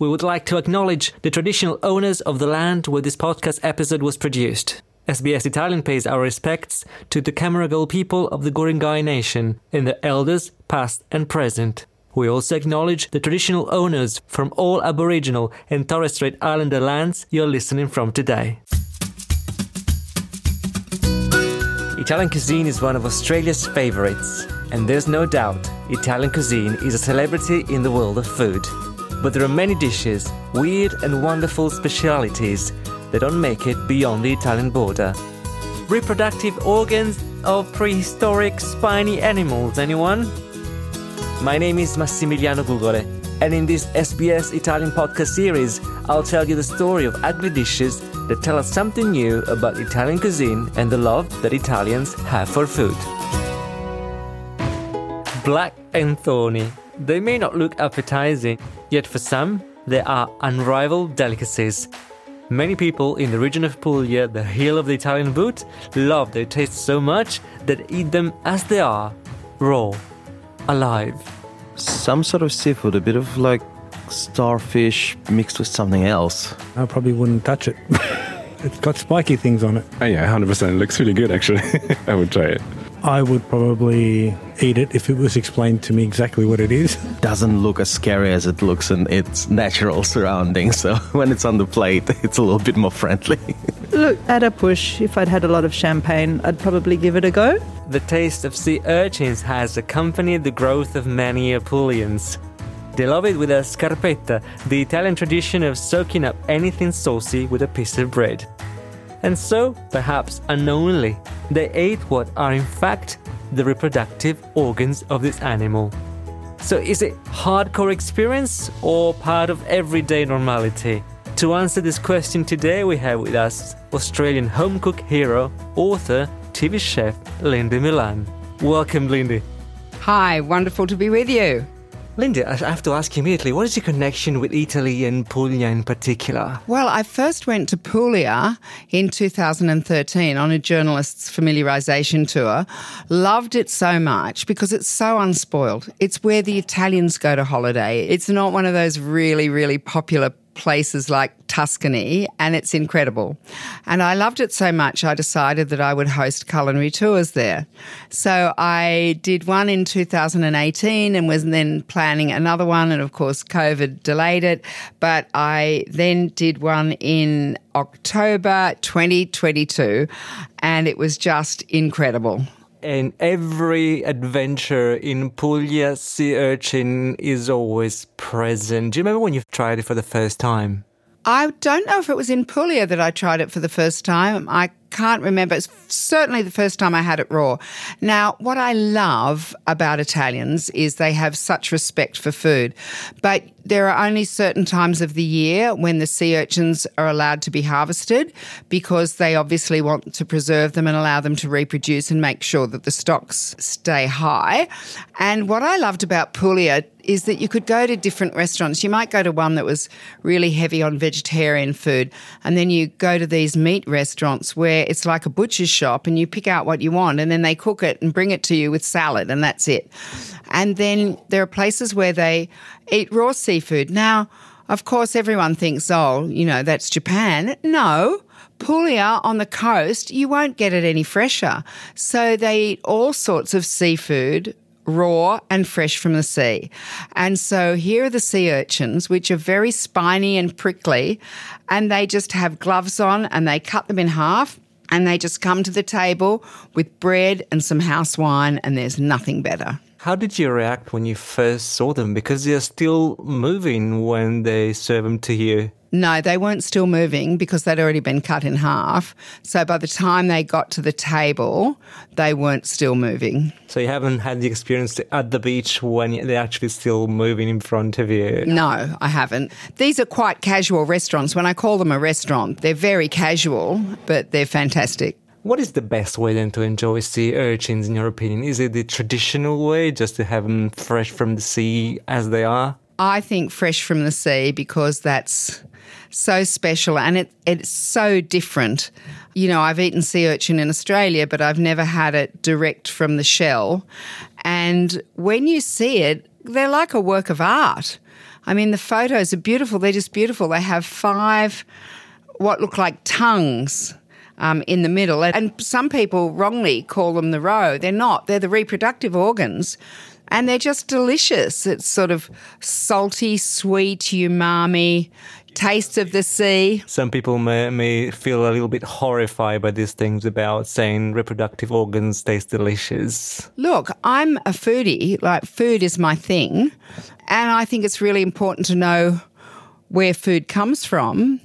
We would like to acknowledge the traditional owners of the land where this podcast episode was produced. SBS Italian pays our respects to the Camaragal people of the Guringai Nation and their elders, past and present. We also acknowledge the traditional owners from all Aboriginal and Torres Strait Islander lands you're listening from today. Italian cuisine is one of Australia's favourites, and there's no doubt Italian cuisine is a celebrity in the world of food. But there are many dishes, weird and wonderful specialities that don't make it beyond the Italian border. Reproductive organs of prehistoric spiny animals, anyone? My name is Massimiliano Gugole, and in this SBS Italian podcast series, I'll tell you the story of ugly dishes that tell us something new about Italian cuisine and the love that Italians have for food. Black and thorny. They may not look appetizing, yet for some, they are unrivaled delicacies. Many people in the region of Puglia, the heel of the Italian boot, love their taste so much that eat them as they are, raw, alive. Some sort of seafood, a bit of like starfish mixed with something else. I probably wouldn't touch it. it's got spiky things on it. Oh, yeah, 100%. It looks really good, actually. I would try it. I would probably eat it if it was explained to me exactly what it is. Doesn't look as scary as it looks in its natural surroundings. So when it's on the plate, it's a little bit more friendly. Look, at a push, if I'd had a lot of champagne, I'd probably give it a go. The taste of sea urchins has accompanied the growth of many Apulians. They love it with a scarpetta, the Italian tradition of soaking up anything saucy with a piece of bread. And so, perhaps unknowingly, they ate what are in fact the reproductive organs of this animal. So, is it hardcore experience or part of everyday normality? To answer this question today, we have with us Australian home cook hero, author, TV chef Lyndey Milan. Welcome, Lyndey. Hi, wonderful to be with you. Lyndey, I have to ask you immediately, what is your connection with Italy and Puglia in particular? Well, I first went to Puglia in 2013 on a journalist's familiarisation tour. Loved it so much because it's so unspoiled. It's where the Italians go to holiday. It's not one of those really, really popular places like Tuscany, and it's incredible. And I loved it so much, I decided that I would host culinary tours there. So I did one in 2018 and was then planning another one, and of course, COVID delayed it. But I then did one in October 2022, and it was just incredible and every adventure in Puglia sea urchin is always present. Do you remember when you tried it for the first time? I don't know if it was in Puglia that I tried it for the first time. I can't remember. It's certainly the first time I had it raw. Now, what I love about Italians is they have such respect for food, but there are only certain times of the year when the sea urchins are allowed to be harvested because they obviously want to preserve them and allow them to reproduce and make sure that the stocks stay high. And what I loved about Puglia is that you could go to different restaurants. You might go to one that was really heavy on vegetarian food, and then you go to these meat restaurants where it's like a butcher's shop and you pick out what you want and then they cook it and bring it to you with salad and that's it. And then there are places where they eat raw seafood. Now, of course, everyone thinks, oh, you know, that's Japan. No. Puglia on the coast, you won't get it any fresher. So they eat all sorts of seafood raw and fresh from the sea. And so here are the sea urchins, which are very spiny and prickly, and they just have gloves on and they cut them in half. And they just come to the table with bread and some house wine, and there's nothing better. How did you react when you first saw them? Because they're still moving when they serve them to you. No, they weren't still moving because they'd already been cut in half. So by the time they got to the table, they weren't still moving. So you haven't had the experience at the beach when they're actually still moving in front of you? No, I haven't. These are quite casual restaurants. When I call them a restaurant, they're very casual, but they're fantastic. What is the best way then to enjoy sea urchins, in your opinion? Is it the traditional way, just to have them fresh from the sea as they are? I think fresh from the sea because that's so special and it, it's so different. You know, I've eaten sea urchin in Australia, but I've never had it direct from the shell. And when you see it, they're like a work of art. I mean, the photos are beautiful. They're just beautiful. They have five what look like tongues um, in the middle, and some people wrongly call them the roe. They're not. They're the reproductive organs. And they're just delicious. It's sort of salty, sweet, umami, taste of the sea. Some people may, may feel a little bit horrified by these things about saying reproductive organs taste delicious. Look, I'm a foodie, like, food is my thing. And I think it's really important to know where food comes from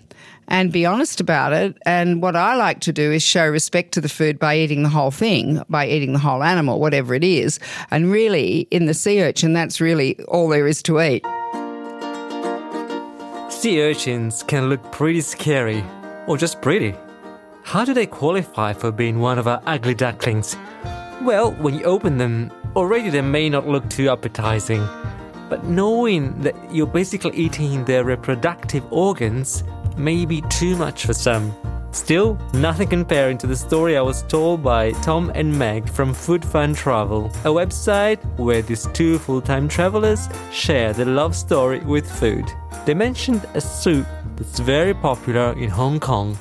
and be honest about it. And what I like to do is show respect to the food by eating the whole thing, by eating the whole animal, whatever it is. And really, in the sea urchin, that's really all there is to eat. Sea urchins can look pretty scary, or just pretty. How do they qualify for being one of our ugly ducklings? Well, when you open them, already they may not look too appetizing. But knowing that you're basically eating their reproductive organs may be too much for some. Still, nothing comparing to the story I was told by Tom and Meg from Food Fun Travel, a website where these two full time travelers share their love story with food. They mentioned a soup that's very popular in Hong Kong.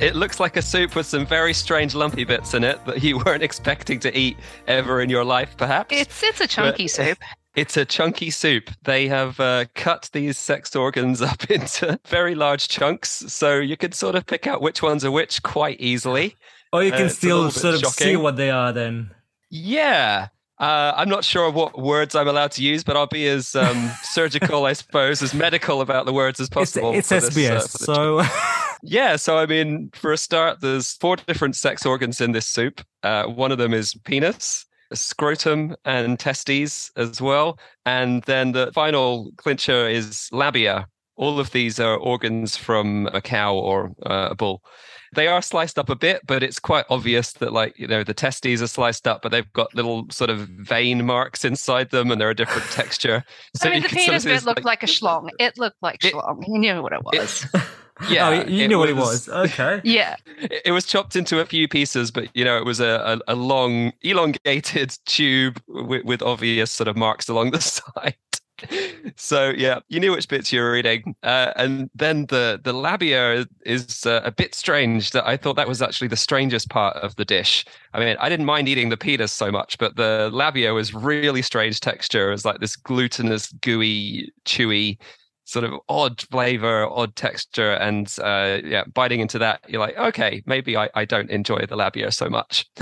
It looks like a soup with some very strange lumpy bits in it that you weren't expecting to eat ever in your life, perhaps. It's it's a chunky But- soup. It's a chunky soup. They have uh, cut these sex organs up into very large chunks, so you can sort of pick out which ones are which quite easily. Or you Uh, can it's a still sort of see what they are then. Yeah. Uh, I'm not sure what words I'm allowed to use, but I'll be as um, surgical, I suppose, as medical about the words as possible. it's this, SBS, uh, so Yeah, so I mean, for a start, there's four different sex organs in this soup. Uh, one of them is penis, scrotum, and testes as well. And then the final clincher is labia. All of these are organs from a cow or uh, a bull. They are sliced up a bit, but it's quite obvious that, like, you know, the testes are sliced up, but they've got little sort of vein marks inside them and they're a different texture. So I mean, the penis bit looked like a schlong. It looked like It- schlong. You knew what it was. yeah, oh, you you knew what it was. Okay. yeah. it it was chopped into a few pieces, but you know, it was a, a, a long, elongated tube with, with obvious sort of marks along the side. so yeah, you knew which bits you were eating, uh, and then the the labia is uh, a bit strange. That I thought that was actually the strangest part of the dish. I mean, I didn't mind eating the penis so much, but the labia was really strange texture. It was like this glutinous, gooey, chewy sort of odd flavor, odd texture, and uh, yeah, biting into that, you're like, okay, maybe I, I don't enjoy the labia so much.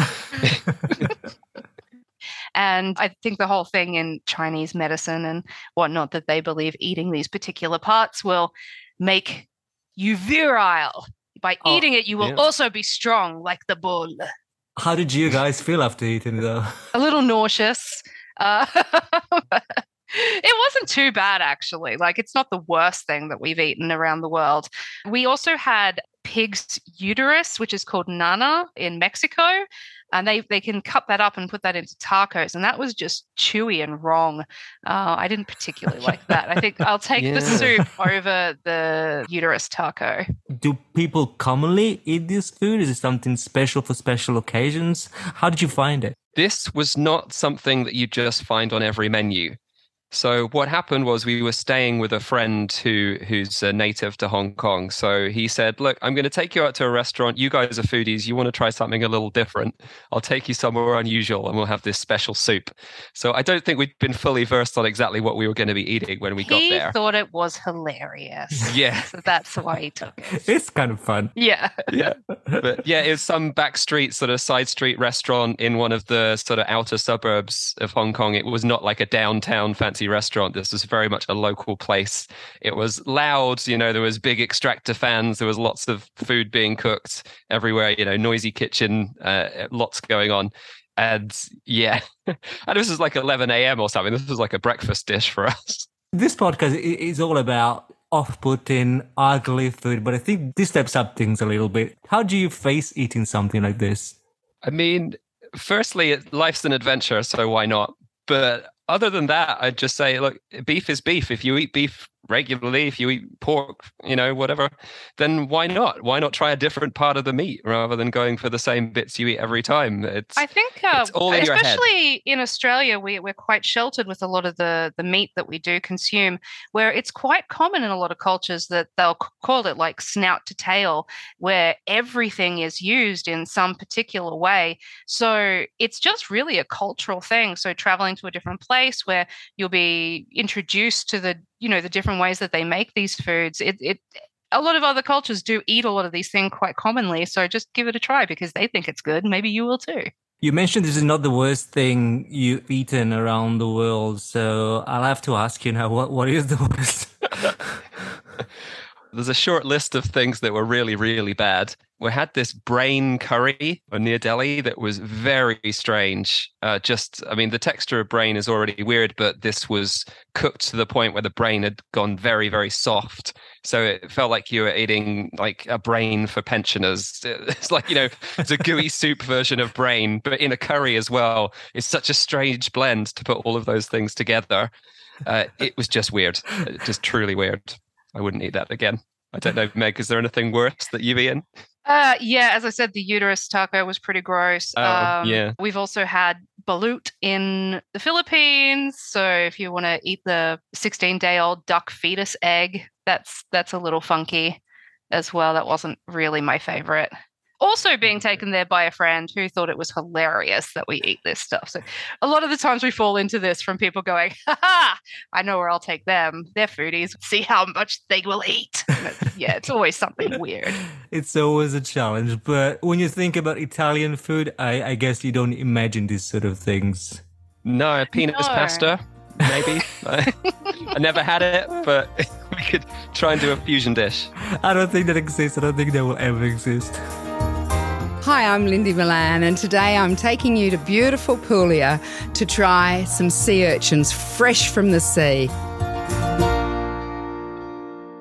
And I think the whole thing in Chinese medicine and whatnot that they believe eating these particular parts will make you virile. By Oh, eating it, you will yeah. also be strong like the bull. How did you guys feel after eating it though? A little nauseous. Uh, it wasn't too bad, actually. Like, it's not the worst thing that we've eaten around the world. We also had pig's uterus, which is called nana in Mexico. And they, they can cut that up and put that into tacos. And that was just chewy and wrong. Uh, I didn't particularly like that. I think I'll take Yeah. the soup over the uterus taco. Do people commonly eat this food? Is it something special for special occasions? How did you find it? this was not something that you just find on every menu. So what happened was we were staying with a friend who who's a native to Hong Kong. So he said, "Look, I'm going to take you out to a restaurant. You guys are foodies. You want to try something a little different. I'll take you somewhere unusual, and we'll have this special soup." So I don't think we'd been fully versed on exactly what we were going to be eating when we got there. he thought it was hilarious. Yeah. So that's why he took it. It's kind of fun. Yeah. yeah but yeah it was some back street sort of side street restaurant in one of the sort of outer suburbs of hong kong it was not like a downtown fancy restaurant this was very much a local place it was loud you know there was big extractor fans there was lots of food being cooked everywhere you know noisy kitchen uh, lots going on and yeah and this was like 11 a.m or something this was like a breakfast dish for us This podcast is all about off-putting, ugly food, but I think this steps up things a little bit. How do you face eating something like this? I mean, firstly, life's an adventure, so why not? But other than that, I'd just say, look, beef is beef. If you eat beef regularly, if you eat pork, you know, whatever, then why not? Why not try a different part of the meat rather than going for the same bits you eat every time? It's I think, uh, it's all in especially in Australia, we, we're quite sheltered with a lot of the, the meat that we do consume, where it's quite common in a lot of cultures that they'll call it like snout to tail, where everything is used in some particular way. So it's just really a cultural thing. So traveling to a different place where you'll be introduced to the, you know, the different ways that they make these foods, it, it a lot of other cultures do eat a lot of these things quite commonly. So just give it a try because they think it's good. Maybe you will too. You mentioned this is not the worst thing you've eaten around the world, so I'll have to ask you now what what is the worst? There's a short list of things that were really, really bad. We had this brain curry near Delhi that was very strange. Uh, just, I mean, the texture of brain is already weird, but this was cooked to the point where the brain had gone very, very soft. So it felt like you were eating like a brain for pensioners. It's like, you know, it's a gooey soup version of brain, but in a curry as well. It's such a strange blend to put all of those things together. Uh, it was just weird, just truly weird. I wouldn't eat that again. I don't know, Meg. Is there anything worse that you've eaten? Uh, yeah, as I said, the uterus taco was pretty gross. Oh, um, yeah. We've also had balut in the Philippines. So if you want to eat the 16 day old duck fetus egg, that's that's a little funky as well. That wasn't really my favorite. Also being mm-hmm. taken there by a friend who thought it was hilarious that we eat this stuff. So a lot of the times we fall into this from people going, ha ha, I know where I'll take them. They're foodies. See how much they will eat. It's- yeah, it's always something weird. It's always a challenge, but when you think about Italian food, I, I guess you don't imagine these sort of things. No, penis No. pasta, maybe. I, I never had it, but we could try and do a fusion dish. I don't think that exists. I don't think that will ever exist. Hi, I'm Lyndey Milan, and today I'm taking you to beautiful Puglia to try some sea urchins fresh from the sea.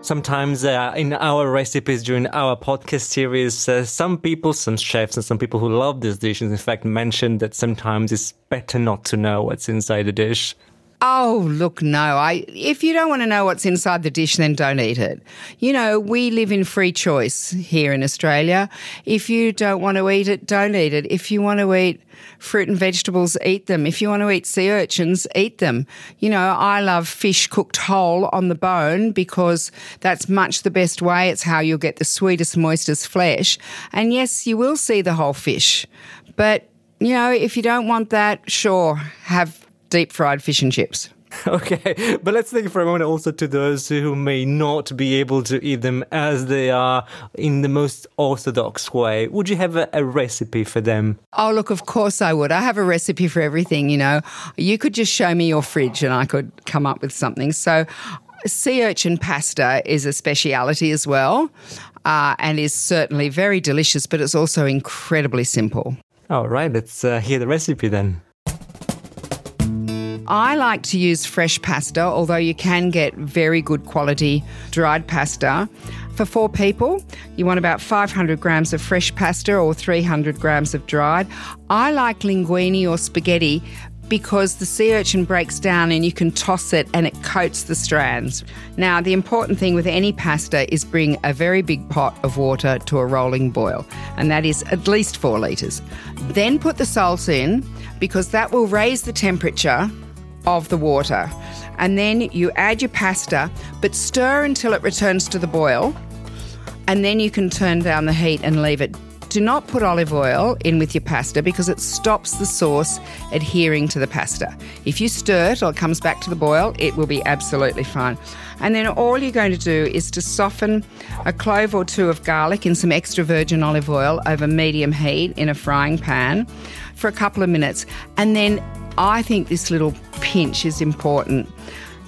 Sometimes uh, in our recipes during our podcast series, uh, some people, some chefs, and some people who love these dishes, in fact, mention that sometimes it's better not to know what's inside the dish. Oh, look, no. I if you don't want to know what's inside the dish, then don't eat it. You know, we live in free choice here in Australia. If you don't want to eat it, don't eat it. If you want to eat fruit and vegetables, eat them. If you want to eat sea urchins, eat them. You know, I love fish cooked whole on the bone because that's much the best way. It's how you'll get the sweetest, moistest flesh. And yes, you will see the whole fish. But, you know, if you don't want that, sure, have deep fried fish and chips. Okay, but let's think for a moment also to those who may not be able to eat them as they are in the most orthodox way. Would you have a, a recipe for them? Oh, look, of course I would. I have a recipe for everything, you know. You could just show me your fridge and I could come up with something. So, sea urchin pasta is a speciality as well uh, and is certainly very delicious, but it's also incredibly simple. All right, let's uh, hear the recipe then. I like to use fresh pasta, although you can get very good quality dried pasta. For four people, you want about 500 grams of fresh pasta or 300 grams of dried. I like linguine or spaghetti because the sea urchin breaks down and you can toss it and it coats the strands. Now, the important thing with any pasta is bring a very big pot of water to a rolling boil, and that is at least four litres. Then put the salt in because that will raise the temperature of the water. And then you add your pasta, but stir until it returns to the boil. And then you can turn down the heat and leave it. Do not put olive oil in with your pasta because it stops the sauce adhering to the pasta. If you stir it or it comes back to the boil, it will be absolutely fine. And then all you're going to do is to soften a clove or two of garlic in some extra virgin olive oil over medium heat in a frying pan for a couple of minutes. And then I think this little pinch is important.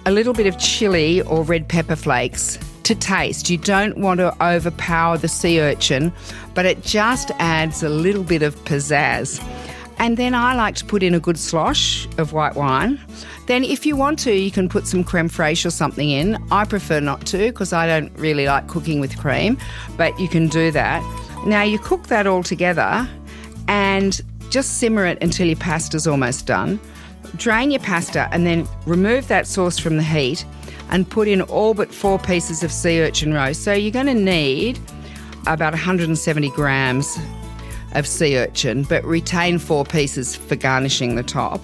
A little bit of chili or red pepper flakes to taste. You don't want to overpower the sea urchin, but it just adds a little bit of pizzazz. And then I like to put in a good slosh of white wine. Then, if you want to, you can put some creme fraiche or something in. I prefer not to because I don't really like cooking with cream, but you can do that. Now, you cook that all together and just simmer it until your pasta's almost done. Drain your pasta and then remove that sauce from the heat. and put in all but four pieces of sea urchin roe. So you're going to need about 170 grams of sea urchin, but retain four pieces for garnishing the top.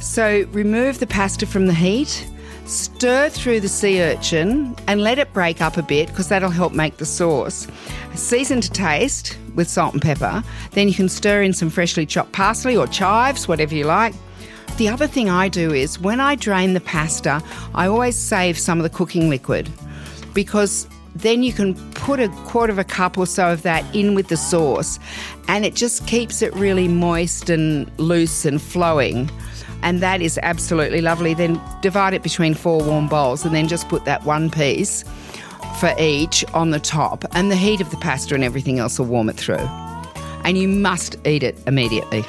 So remove the pasta from the heat, stir through the sea urchin, and let it break up a bit because that'll help make the sauce. Season to taste with salt and pepper. Then you can stir in some freshly chopped parsley or chives, whatever you like. The other thing I do is when I drain the pasta, I always save some of the cooking liquid because then you can put a quarter of a cup or so of that in with the sauce and it just keeps it really moist and loose and flowing. And that is absolutely lovely. Then divide it between four warm bowls and then just put that one piece for each on the top. And the heat of the pasta and everything else will warm it through. And you must eat it immediately.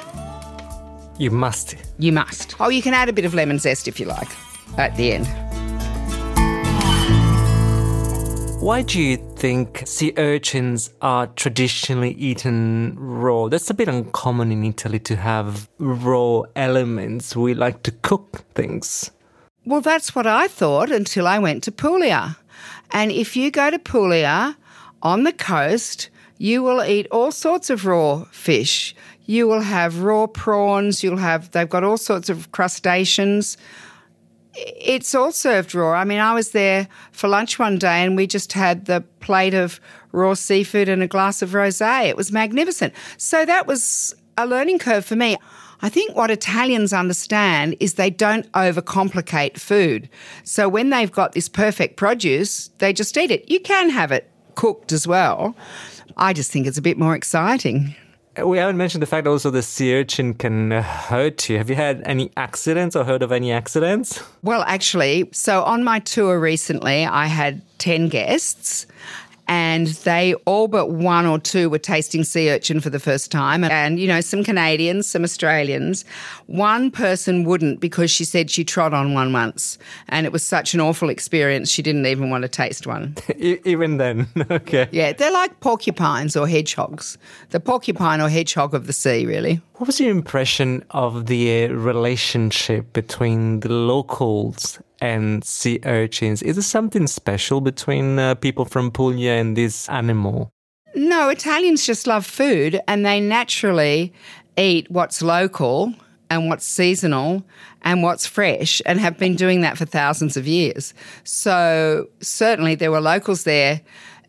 You must. You must. Oh, you can add a bit of lemon zest if you like at the end. Why do you think sea urchins are traditionally eaten raw? That's a bit uncommon in Italy to have raw elements. We like to cook things. Well, that's what I thought until I went to Puglia. And if you go to Puglia on the coast, you will eat all sorts of raw fish. You will have raw prawns, you'll have, they've got all sorts of crustaceans it's all served raw. I mean, I was there for lunch one day and we just had the plate of raw seafood and a glass of rosé. It was magnificent. So that was a learning curve for me. I think what Italians understand is they don't overcomplicate food. So when they've got this perfect produce, they just eat it. You can have it cooked as well. I just think it's a bit more exciting we haven't mentioned the fact also the sea urchin can hurt you. Have you had any accidents or heard of any accidents? Well, actually, so on my tour recently, I had 10 guests and they all but one or two were tasting sea urchin for the first time. And, you know, some Canadians, some Australians. One person wouldn't because she said she trod on one once. And it was such an awful experience, she didn't even want to taste one. even then, okay. Yeah, they're like porcupines or hedgehogs. The porcupine or hedgehog of the sea, really. What was your impression of the uh, relationship between the locals and sea urchins? Is there something special between uh, people from Puglia and this animal? No, Italians just love food and they naturally eat what's local and what's seasonal and what's fresh and have been doing that for thousands of years. So, certainly, there were locals there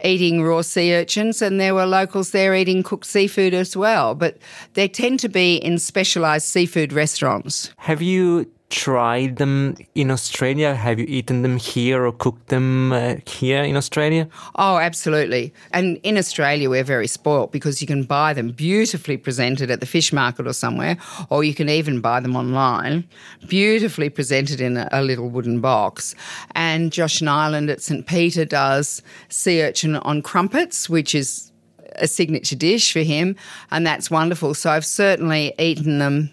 eating raw sea urchins, and there were locals there eating cooked seafood as well. But they tend to be in specialised seafood restaurants. Have you tried them in Australia? Have you eaten them here or cooked them uh, here in Australia? Oh, absolutely. And in Australia, we're very spoilt because you can buy them beautifully presented at the fish market or somewhere, or you can even buy them online, beautifully presented in a, a little wooden box. And Josh Niland at St. Peter does sea urchin on crumpets, which is a signature dish for him, and that's wonderful. So I've certainly eaten them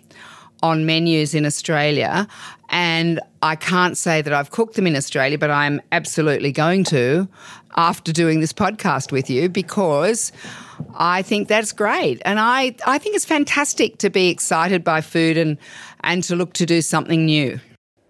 on menus in Australia. And I can't say that I've cooked them in Australia, but I'm absolutely going to after doing this podcast with you because I think that's great. And I, I think it's fantastic to be excited by food and, and to look to do something new.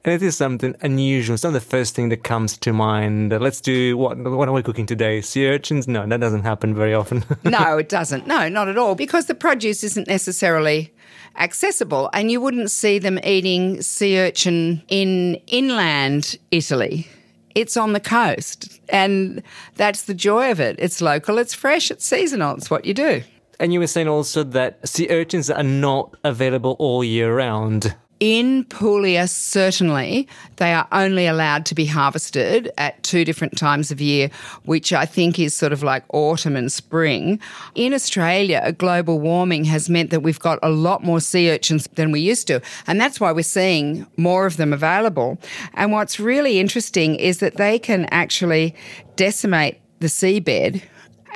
And it is something unusual. It's not the first thing that comes to mind. Let's do what? What are we cooking today? Sea urchins? No, that doesn't happen very often. no, it doesn't. No, not at all. Because the produce isn't necessarily accessible, and you wouldn't see them eating sea urchin in inland Italy. It's on the coast, and that's the joy of it. It's local, it's fresh, it's seasonal. It's what you do. And you were saying also that sea urchins are not available all year round. In Puglia, certainly, they are only allowed to be harvested at two different times of year, which I think is sort of like autumn and spring. In Australia, global warming has meant that we've got a lot more sea urchins than we used to, and that's why we're seeing more of them available. And what's really interesting is that they can actually decimate the seabed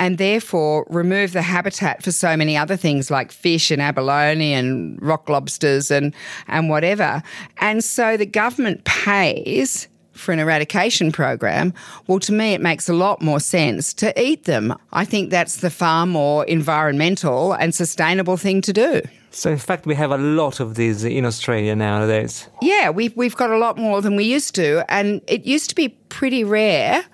and therefore remove the habitat for so many other things like fish and abalone and rock lobsters and, and whatever. And so the government pays for an eradication program, well, to me, it makes a lot more sense to eat them. I think that's the far more environmental and sustainable thing to do. So, in fact, we have a lot of these in Australia nowadays. Yeah, we've, we've got a lot more than we used to. And it used to be pretty rare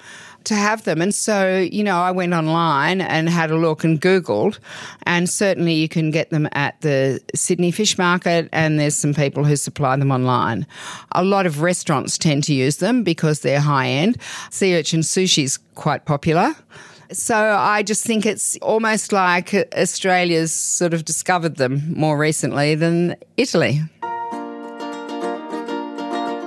to have them. And so, you know, I went online and had a look and Googled, and certainly you can get them at the Sydney Fish Market, and there's some people who supply them online. A lot of restaurants tend to use them because they're high end. Sea urchin sushi is quite popular. So I just think it's almost like Australia's sort of discovered them more recently than Italy.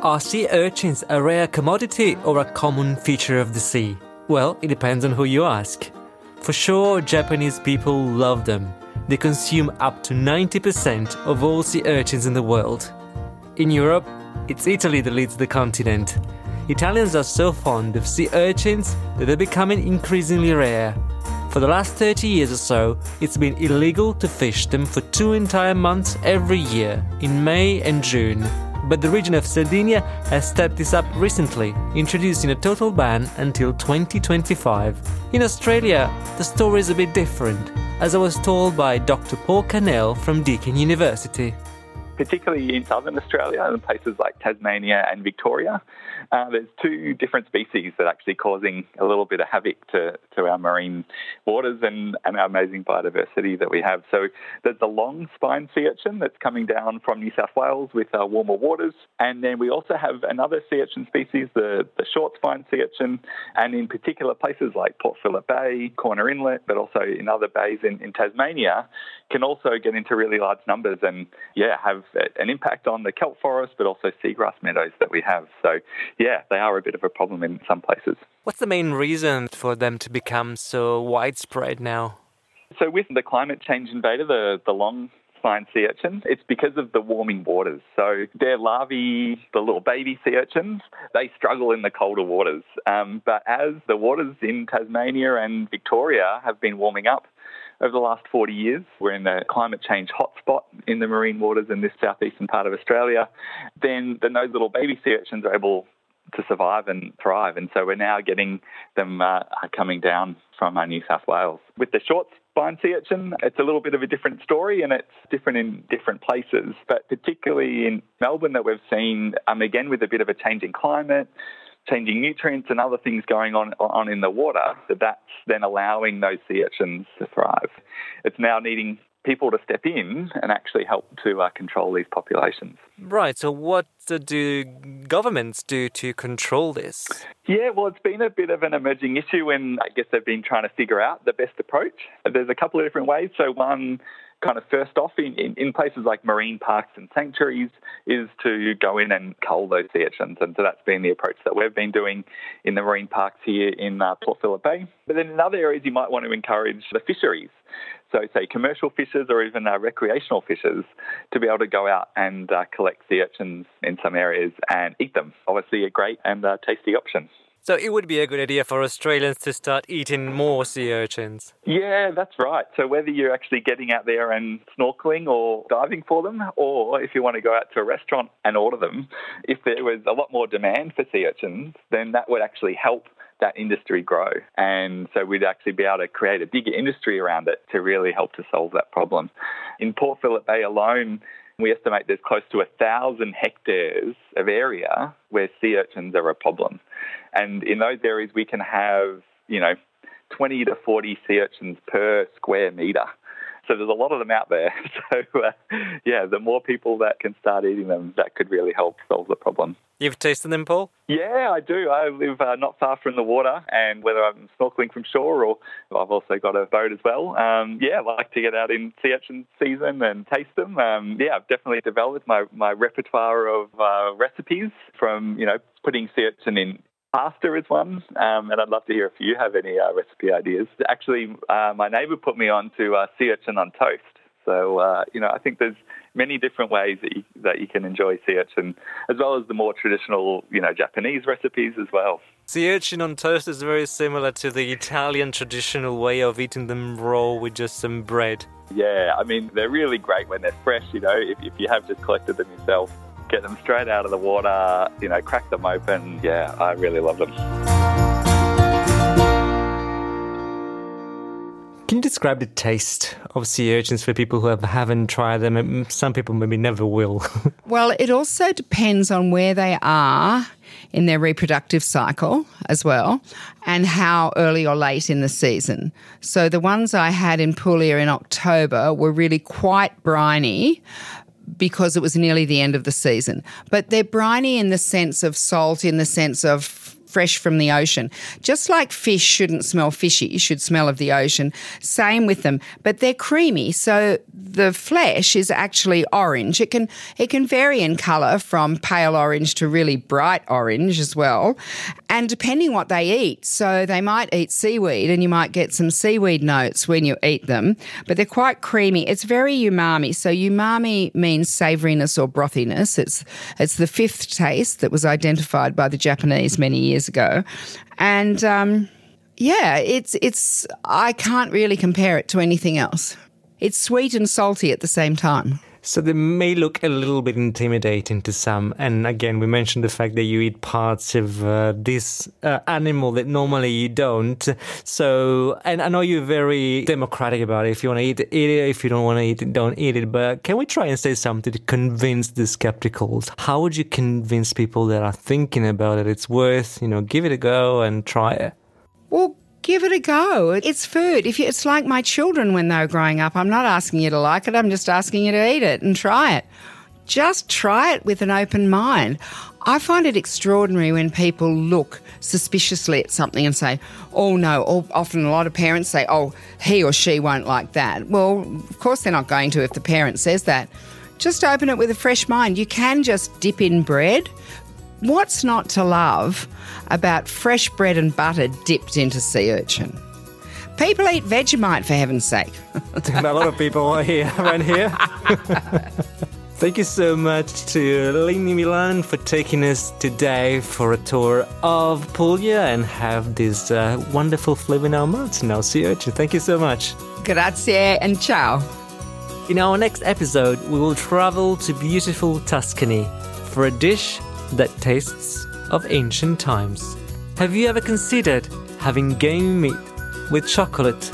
Are sea urchins a rare commodity or a common feature of the sea? Well, it depends on who you ask. For sure, Japanese people love them. They consume up to 90% of all sea urchins in the world. In Europe, it's Italy that leads the continent. Italians are so fond of sea urchins that they're becoming increasingly rare. For the last 30 years or so, it's been illegal to fish them for two entire months every year, in May and June but the region of Sardinia has stepped this up recently, introducing a total ban until 2025. In Australia, the story is a bit different, as I was told by Dr. Paul Carnell from Deakin University particularly in southern Australia and places like Tasmania and Victoria. Uh, there's two different species that are actually causing a little bit of havoc to, to our marine waters and, and our amazing biodiversity that we have. So there's the long spine sea urchin that's coming down from New South Wales with uh, warmer waters. And then we also have another sea urchin species, the, the short spine sea urchin, and in particular places like Port Phillip Bay, Corner Inlet, but also in other bays in, in Tasmania, can also get into really large numbers and, yeah, have an impact on the kelp forest, but also seagrass meadows that we have. So, yeah, they are a bit of a problem in some places. What's the main reason for them to become so widespread now? So, with the climate change invader, the, the long spine sea urchin, it's because of the warming waters. So their larvae, the little baby sea urchins, they struggle in the colder waters. Um, but as the waters in Tasmania and Victoria have been warming up, over the last 40 years. We're in a climate change hotspot in the marine waters in this southeastern part of Australia. Then, then those little baby sea urchins are able to survive and thrive. And so we're now getting them uh, coming down from uh, New South Wales. With the short spine sea urchin, it's a little bit of a different story and it's different in different places. But particularly in Melbourne, that we've seen, um, again, with a bit of a changing climate, changing nutrients and other things going on on in the water, that that's then allowing those sea urchins to thrive. It's now needing people to step in and actually help to uh, control these populations. Right. So, what do governments do to control this? Yeah, well, it's been a bit of an emerging issue, and I guess they've been trying to figure out the best approach. There's a couple of different ways. So, one kind of first off in, in, in, places like marine parks and sanctuaries is to go in and cull those sea urchins. And so that's been the approach that we've been doing in the marine parks here in uh, Port Phillip Bay. But then in other areas, you might want to encourage the fisheries. So, say commercial fishers or even uh, recreational fishers to be able to go out and uh, collect sea urchins in some areas and eat them. Obviously, a great and uh, tasty option. So it would be a good idea for Australians to start eating more sea urchins. Yeah, that's right. So whether you're actually getting out there and snorkeling or diving for them, or if you want to go out to a restaurant and order them, if there was a lot more demand for sea urchins, then that would actually help that industry grow. And so we'd actually be able to create a bigger industry around it to really help to solve that problem. In Port Phillip Bay alone, we estimate there's close to a thousand hectares of area where sea urchins are a problem. And in those areas, we can have, you know, 20 to 40 sea urchins per square metre. So there's a lot of them out there. So, uh, yeah, the more people that can start eating them, that could really help solve the problem. You've tasted them, Paul? Yeah, I do. I live uh, not far from the water, and whether I'm snorkeling from shore or I've also got a boat as well. Um, yeah, I like to get out in sea urchin season and taste them. Um, yeah, I've definitely developed my, my repertoire of uh, recipes from, you know, putting sea urchin in Pasta is one, um, and I'd love to hear if you have any uh, recipe ideas. Actually, uh, my neighbour put me on to uh, sea urchin on toast. So, uh, you know, I think there's many different ways that you, that you can enjoy sea urchin, as well as the more traditional, you know, Japanese recipes as well. Sea urchin on toast is very similar to the Italian traditional way of eating them raw with just some bread. Yeah, I mean, they're really great when they're fresh, you know, if, if you have just collected them yourself get them straight out of the water, you know, crack them open. Yeah, I really love them. Can you describe the taste of sea urchins for people who have, haven't tried them? Some people maybe never will. well, it also depends on where they are in their reproductive cycle as well and how early or late in the season. So the ones I had in Puglia in October were really quite briny because it was nearly the end of the season. But they're briny in the sense of salt, in the sense of fresh from the ocean. Just like fish shouldn't smell fishy, you should smell of the ocean. Same with them, but they're creamy, so the flesh is actually orange. It can it can vary in color from pale orange to really bright orange as well, and depending what they eat. So they might eat seaweed, and you might get some seaweed notes when you eat them, but they're quite creamy. It's very umami. So umami means savouriness or brothiness. It's it's the fifth taste that was identified by the Japanese many years years ago, and um, yeah, it's it's I can't really compare it to anything else. It's sweet and salty at the same time. So they may look a little bit intimidating to some. And again, we mentioned the fact that you eat parts of uh, this uh, animal that normally you don't. So, and I know you're very democratic about it. If you want to eat it, eat it. If you don't want to eat it, don't eat it. But can we try and say something to convince the skepticals? How would you convince people that are thinking about it? It's worth, you know, give it a go and try it. Well, give it a go. It's food. If you, it's like my children when they were growing up, I'm not asking you to like it. I'm just asking you to eat it and try it. Just try it with an open mind. I find it extraordinary when people look suspiciously at something and say, oh no, or often a lot of parents say, oh, he or she won't like that. Well, of course they're not going to if the parent says that. Just open it with a fresh mind. You can just dip in bread, What's not to love about fresh bread and butter dipped into sea urchin? People eat Vegemite for heaven's sake. a lot of people are here around here. Thank you so much to Lyndey Milan for taking us today for a tour of Puglia and have this uh, wonderful flavor in our mouths now. Sea urchin. Thank you so much. Grazie and ciao. In our next episode, we will travel to beautiful Tuscany for a dish that tastes of ancient times. Have you ever considered having game meat with chocolate?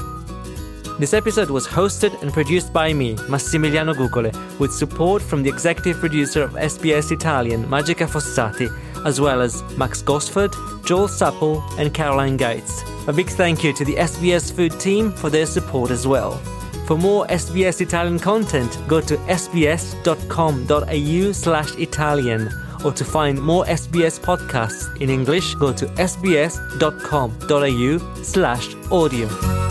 This episode was hosted and produced by me, Massimiliano Gugole, with support from the executive producer of SBS Italian, Magica Fossati, as well as Max Gosford, Joel Supple, and Caroline Gates. A big thank you to the SBS Food team for their support as well. For more SBS Italian content, go to sbs.com.au slash Italian or to find more SBS podcasts in English, go to sbs.com.au slash audio.